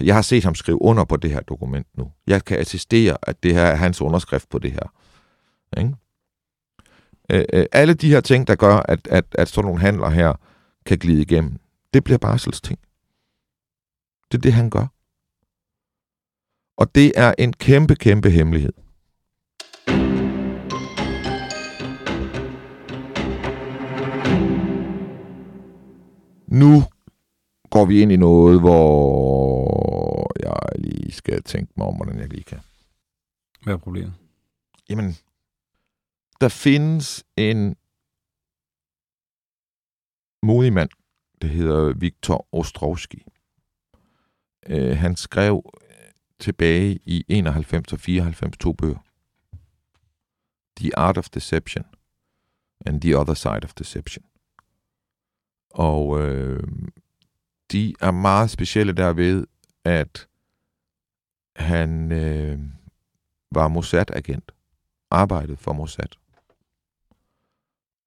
Jeg har set ham skrive under på det her dokument nu. Jeg kan attestere, at det her er hans underskrift på det her. Ikke? Øh, alle de her ting, der gør, at, at, at sådan nogle handler her kan glide igennem. Det bliver Barsels ting. Det er det, han gør. Og det er en kæmpe, kæmpe hemmelighed. Nu går vi ind i noget, hvor jeg lige skal tænke mig om, hvordan jeg lige kan. Hvad er problemet? Jamen, der findes en modig mand, det hedder Viktor Ostrovski. Øh, han skrev øh, tilbage i 91 og 94 to bøger. The Art of Deception and The Other Side of Deception. Og øh, de er meget specielle derved, at han øh, var Mossad-agent, arbejdede for Mossad.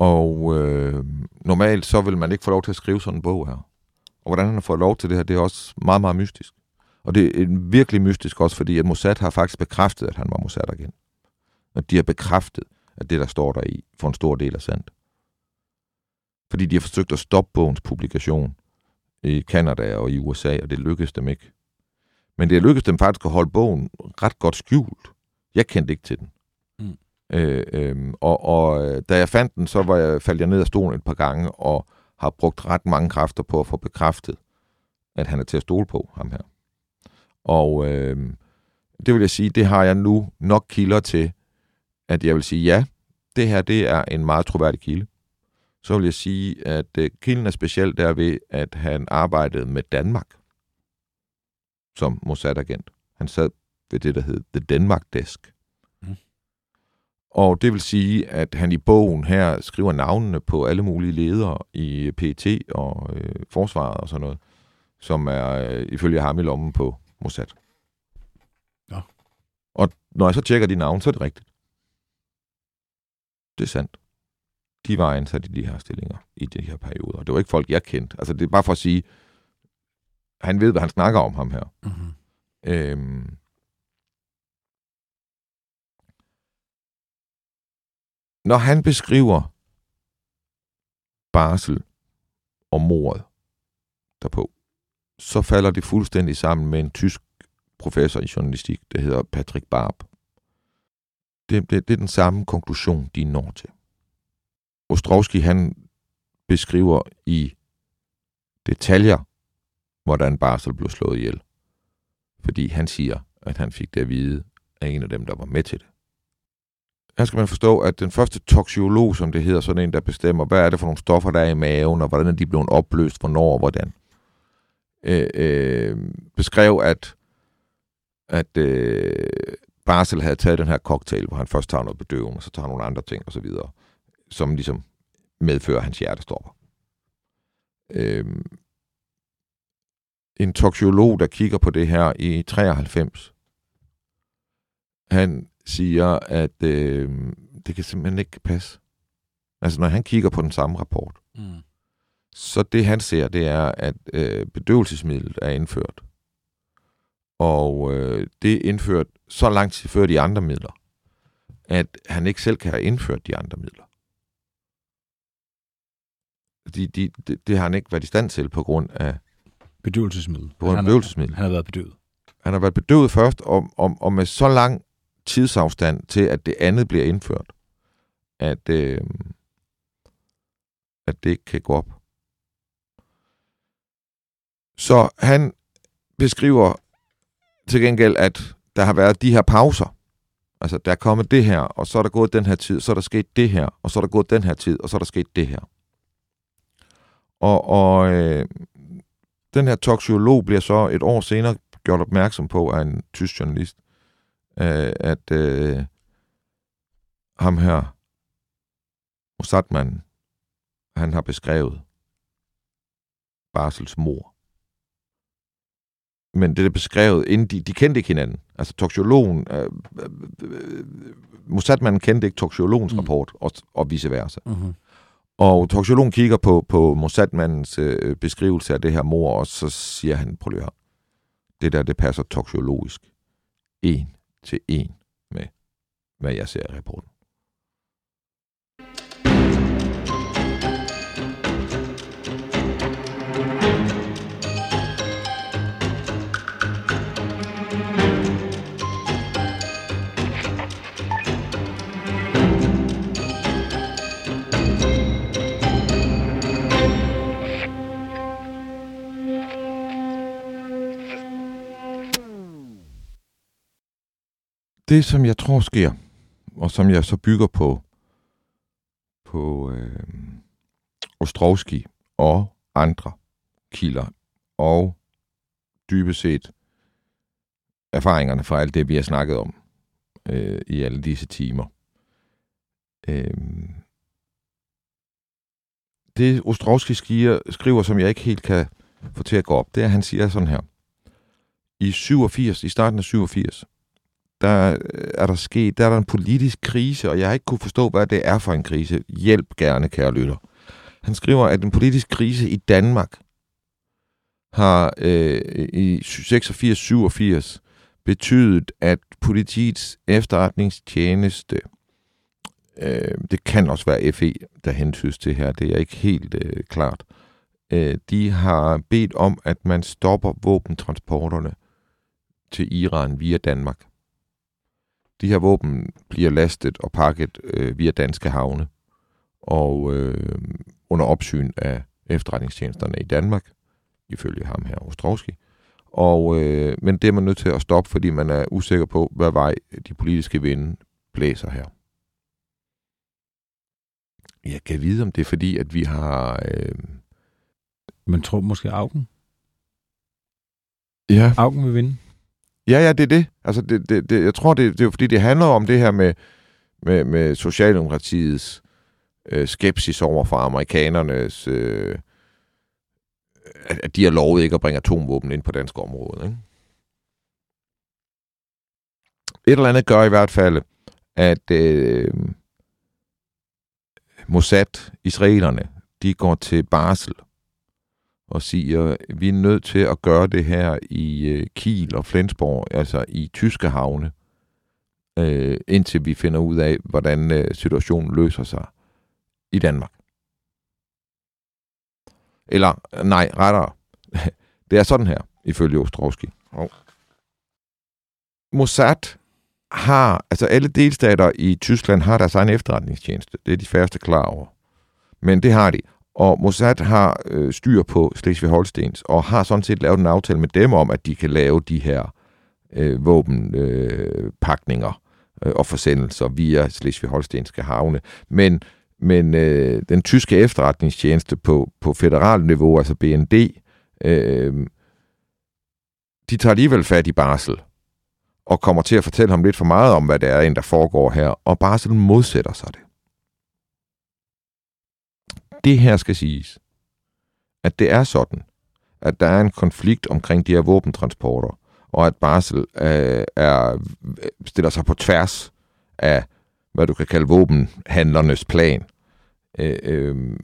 Og øh, normalt så vil man ikke få lov til at skrive sådan en bog her. Og hvordan han har fået lov til det her, det er også meget, meget mystisk. Og det er virkelig mystisk også, fordi at Mossad har faktisk bekræftet, at han var Mossad igen. Og de har bekræftet, at det, der står der i, for en stor del er sandt. Fordi de har forsøgt at stoppe bogens publikation i Kanada og i USA, og det lykkedes dem ikke. Men det lykkedes dem faktisk at holde bogen ret godt skjult. Jeg kendte ikke til den. Mm. Øh, øh, og, og øh, da jeg fandt den, så var jeg, faldt jeg ned af stolen et par gange, og har brugt ret mange kræfter på at få bekræftet, at han er til at stole på, ham her. Og øh, det vil jeg sige, det har jeg nu nok kilder til, at jeg vil sige, ja, det her det er en meget troværdig kilde. Så vil jeg sige, at øh, kilden er specielt derved, at han arbejdede med Danmark som Mossad-agent. Han sad ved det, der hed The Denmark Desk og det vil sige, at han i bogen her skriver navnene på alle mulige ledere i PET og øh, forsvaret og sådan noget, som er øh, ifølge ham i lommen på Mossad. Ja. Og når jeg så tjekker de navne, så er det rigtigt. Det er sandt. De var ansat i de her stillinger i de her perioder. Det var ikke folk, jeg kendte. Altså, det er bare for at sige, han ved, hvad han snakker om ham her. Mm-hmm. Øhm, når han beskriver barsel og mordet derpå, så falder det fuldstændig sammen med en tysk professor i journalistik, der hedder Patrick Barb. Det, det, det er den samme konklusion, de når til. Ostrowski, han beskriver i detaljer, hvordan Barsel blev slået ihjel. Fordi han siger, at han fik det at vide af en af dem, der var med til det. Her skal man forstå, at den første toksiolog, som det hedder, sådan en, der bestemmer, hvad er det for nogle stoffer, der er i maven, og hvordan er de blevet opløst, hvornår og hvordan, øh, øh, beskrev, at, at øh, Barsel havde taget den her cocktail, hvor han først tager noget bedøvende, og så tager nogle andre ting osv., som ligesom medfører hans hjertestopper. Øh, en toksiolog, der kigger på det her i 93, han siger, at øh, det kan simpelthen ikke passe. Altså, når han kigger på den samme rapport, Mm. så det han ser, det er, at øh, bedøvelsesmidlet er indført. Og øh, det er indført så lang tid før de andre midler, at han ikke selv kan have indført de andre midler. De, de, det, det har han ikke været i stand til på grund af, Bedøvelsesmiddel. på grund af han, bedøvelsesmiddel. han har været bedøvet. Han har været bedøvet først, og, og, og med så lang tidsafstand til, at det andet bliver indført, at, øh, at det ikke kan gå op. Så han beskriver til gengæld, at der har været de her pauser. Altså, der er kommet det her, og så er der gået den her tid, så er der sket det her, og så er der gået den her tid, og så er der sket det her. Og, og øh, den her toksiolog bliver så et år senere gjort opmærksom på af en tysk journalist, øh, at øh, ham her, Mossadmanden, han har beskrevet Barsels mor. Men det er beskrevet, inden de, de kendte ikke hinanden. Altså toksiologen, øh, øh, øh, Mossadmanden kendte ikke toksiologens Mm. rapport, og, og vice versa. Mm-hmm. Og toksiologen kigger på, på Mossadmandens øh, beskrivelse af det her mor, og så siger han, prøv lige høre, det der, det passer toksiologisk en til en med, hvad jeg ser i rapporten. Det, som jeg tror sker, og som jeg så bygger på, på øh, Ostrovski og andre kilder, og dybest set erfaringerne fra alt det, vi har snakket om øh, i alle disse timer. Øh, det Ostrovski skriver, skriver, som jeg ikke helt kan få til at gå op, det er, at han siger sådan her. I 87, i starten af 87, der øh, er der sket, der er der en politisk krise, og jeg har ikke kunne forstå, hvad det er for en krise. Hjælp gerne, kære lytter. Han skriver, at en politisk krise i Danmark har øh, i 86-87 betydet, at politiets efterretningstjeneste, øh, det kan også være FE, der hentydes til her, det er ikke helt øh, klart, øh, de har bedt om, at man stopper våbentransporterne til Iran via Danmark. De her våben bliver lastet og pakket øh, via danske havne og øh, under opsyn af efterretningstjenesterne i Danmark, ifølge ham her Ostrowski. Og, øh, men det er man nødt til at stoppe, fordi man er usikker på, hvad vej de politiske vinde blæser her. Jeg kan vide, om det er fordi, at vi har... Øh, Man tror måske Augen. ja, Augen vil vinde. Ja, ja, det er det. Altså, det, det, det, jeg tror, det, det er jo fordi, det handler om det her med, med, med Socialdemokratiets øh, skepsis over for amerikanernes, øh, at de har lovet ikke at bringe atomvåben ind på dansk område. Ikke? Et eller andet gør i hvert fald, at øh, Mossad, israelerne, de går til barsel og siger, vi er nødt til at gøre det her i øh, Kiel og Flensborg, altså i tyske havne, øh, indtil vi finder ud af, hvordan øh, situationen løser sig i Danmark. Eller, nej, rettere. det er sådan her, ifølge Ostrowski. Oh. Mossad har, altså alle delstater i Tyskland har deres egen efterretningstjeneste. Det er de færreste klar over. Men det har de. Og Mossad har øh, styr på Slesvig-Holstens, og har sådan set lavet en aftale med dem om, at de kan lave de her øh, våbenpakninger øh, og forsendelser via Slesvig-Holstenske havne. Men, men øh, den tyske efterretningstjeneste på, på federal niveau, altså BND, øh, de tager alligevel fat i Basel og kommer til at fortælle ham lidt for meget om, hvad det er, der foregår her, og Basel modsætter sig det. Det her skal siges, at det er sådan, at der er en konflikt omkring de her våbentransporter, og at Basel øh, er, stiller sig på tværs af, hvad du kan kalde våbenhandlernes plan. Øh, øh,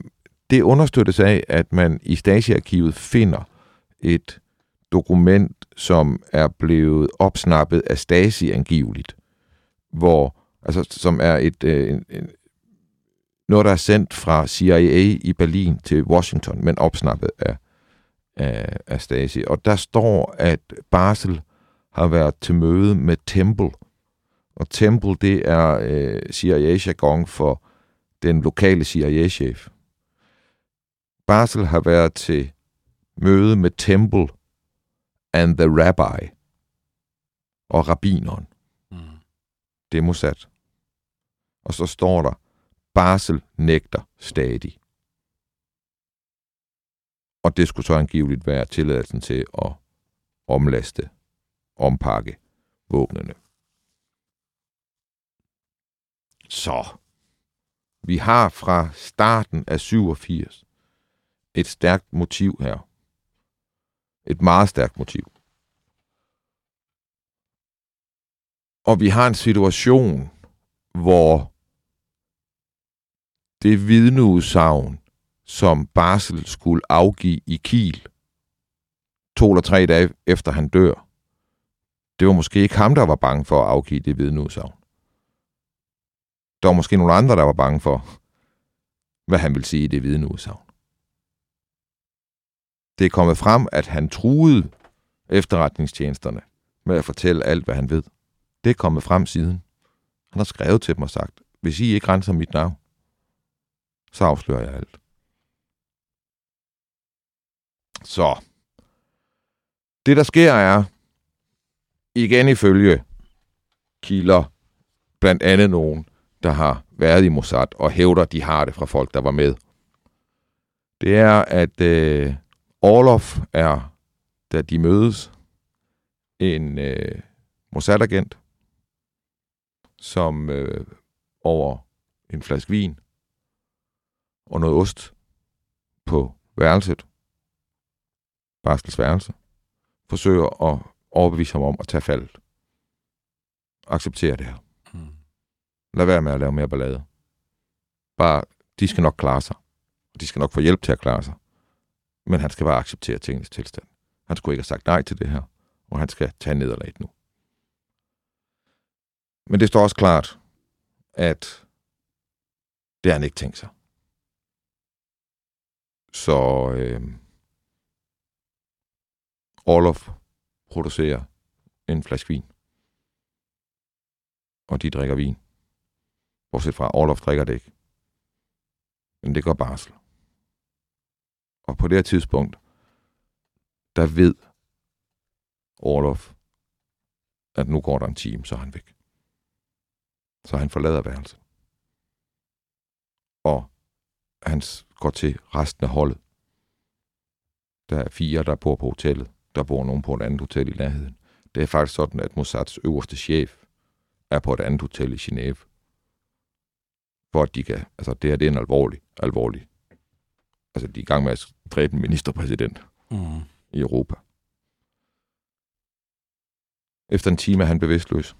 det understøttes af, at man i Stasi-arkivet finder et dokument, som er blevet opsnappet af Stasi angiveligt, hvor, altså, som er et, øh, en, en, noget, der er sendt fra CIA i Berlin til Washington, men opsnappet af, af, af Stasi. Og der står, at Basel har været til møde med Temple. Og Temple, det er øh, CIA-jargon for den lokale CIA-chef. Basel har været til møde med Temple and the Rabbi og rabineren. Mm. Det er. Og så står der, Barsel nægter stadig. Og det skulle så angiveligt være tilladelsen til at omlaste, ompakke våbnene. Så, vi har fra starten af 87 et stærkt motiv her. Et meget stærkt motiv. Og vi har en situation, hvor det vidneudsagn, som Basel skulle afgive i Kiel, to eller tre dage efter han dør, det var måske ikke ham, der var bange for at afgive det vidneudsagn. Der var måske nogle andre, der var bange for, hvad han ville sige i det vidneudsagn. Det er kommet frem, at han truede efterretningstjenesterne med at fortælle alt, hvad han ved. Det er kommet frem siden. Han har skrevet til dem og sagt, hvis I ikke renser mit navn, så afslører jeg alt. Så. Det, der sker, er, igen ifølge kilder, blandt andet nogen, der har været i Mossad og hævder, de har det fra folk, der var med. Det er, at øh, Orlov er, da de mødes, en øh, Mossad-agent, som øh, over en flaske vin og noget ost på værelset, Barstels værelse, forsøger at overbevise ham om at tage faldet. Acceptere det her. Mm. Lad være med at lave mere ballade. Bare, de skal nok klare sig. Og de skal nok få hjælp til at klare sig. Men han skal bare acceptere tingens tilstand. Han skulle ikke have sagt nej til det her, og han skal tage nederlaget nu. Men det står også klart, at det har han ikke tænkt sig. Så øh, Orlof producerer en flaske vin. Og de drikker vin. Bortset fra, Orlof drikker det ikke. Men det går Barsel. Og på det her tidspunkt, der ved Orlof, at nu går der en time, så er han væk. Så han forlader værelset. Og han går til resten af holdet. Der er fire, der bor på hotellet. Der bor nogen på et andet hotel i nærheden. Det er faktisk sådan, at Mossads øverste chef er på et andet hotel i Genève. for at de kan, altså det her det er en alvorlig, alvorlig, altså de er i gang med at dræbe en ministerpræsident mm. i Europa. Efter en time er han bevidstløs.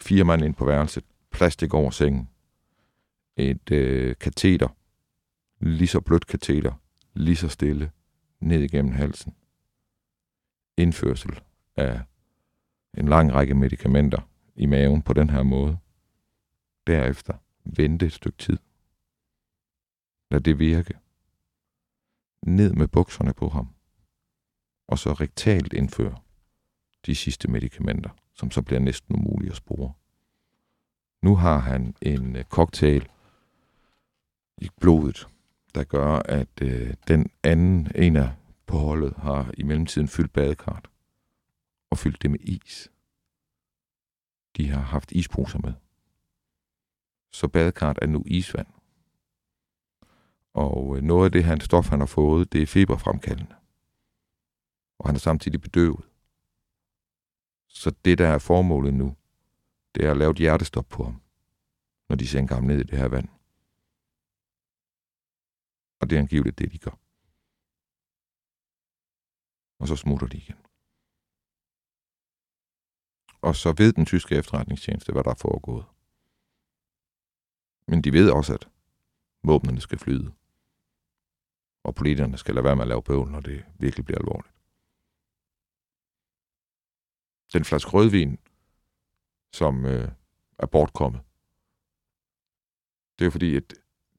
Fire mand ind på værelset. Plastik over sengen. Et øh, kateter. Lige så blødt kateter. Lige så stille. Ned igennem halsen. Indførsel af en lang række medicamenter i maven på den her måde. Derefter vente et stykke tid. Lad det virke. Ned med bukserne på ham. Og så rektalt indføre de sidste medicamenter, som så bliver næsten umulige at spore. Nu har han en øh, cocktail i blodet, der gør, at øh, den anden, en af på holdet, har i mellemtiden fyldt badekart og fyldt det med is. De har haft isposer med. Så badekart er nu isvand. Og øh, noget af det her stof, han har fået, det er feberfremkaldende. Og han er samtidig bedøvet. Så det, der er formålet nu, det er at lave et hjertestop på ham, når de sænker ham ned i det her vand. Og det er angiveligt det, de gør. Og så smutter de igen. Og så ved den tyske efterretningstjeneste, hvad der er foregået. Men de ved også, at våbnene skal flyde. Og politikerne skal lade være med at lave bøvl, når det virkelig bliver alvorligt. Den flaske rødvin, som øh, er bortkommet, det er jo fordi, at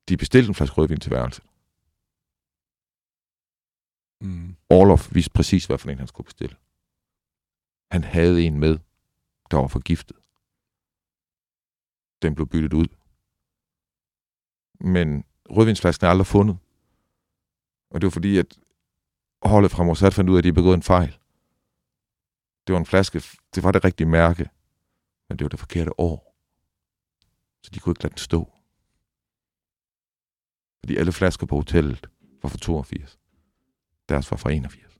de bestilte en flaske rødvin til værelset. Mm. Orlof vidste præcis, hvad for en han skulle bestille. Han havde en med, der var forgiftet. Den blev byttet ud. Men rødvinsflasken er aldrig fundet. Og det var fordi, at holdet fra Mossad fandt ud af, at de havde begået en fejl. Det var en flaske, det var det rigtige mærke, men det var det forkerte år. Så de kunne ikke lade den stå. Fordi alle flasker på hotellet var fra 82. Deres var fra 81.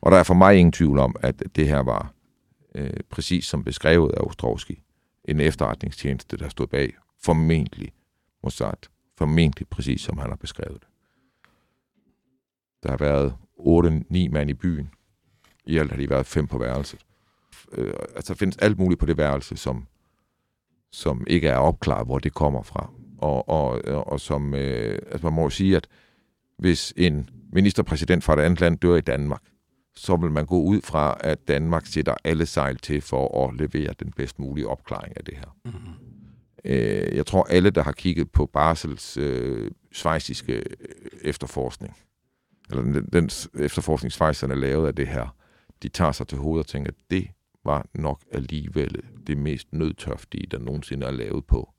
Og der er for mig ingen tvivl om, at det her var øh, præcis som beskrevet af Ostrovski. En efterretningstjeneste, der stod bag. Formentlig Mossad. Formentlig præcis som han har beskrevet det. Der har været 8-9 mand i byen. I alt har de været fem på værelset. Øh, altså der findes alt muligt på det værelse, som, som ikke er opklaret, hvor det kommer fra. Og, og, og som, øh, altså man må jo sige, at hvis en ministerpræsident fra et andet land dør i Danmark, så vil man gå ud fra, at Danmark sætter alle sejl til for at levere den bedst mulige opklaring af det her. Mm-hmm. Øh, jeg tror, alle, der har kigget på Basels øh, svejsiske efterforskning, eller den, den efterforskning, Schweizerne lavede af det her, de tager sig til hovedet og tænker, at det var nok alligevel det mest nødtørftige, der nogensinde er lavet på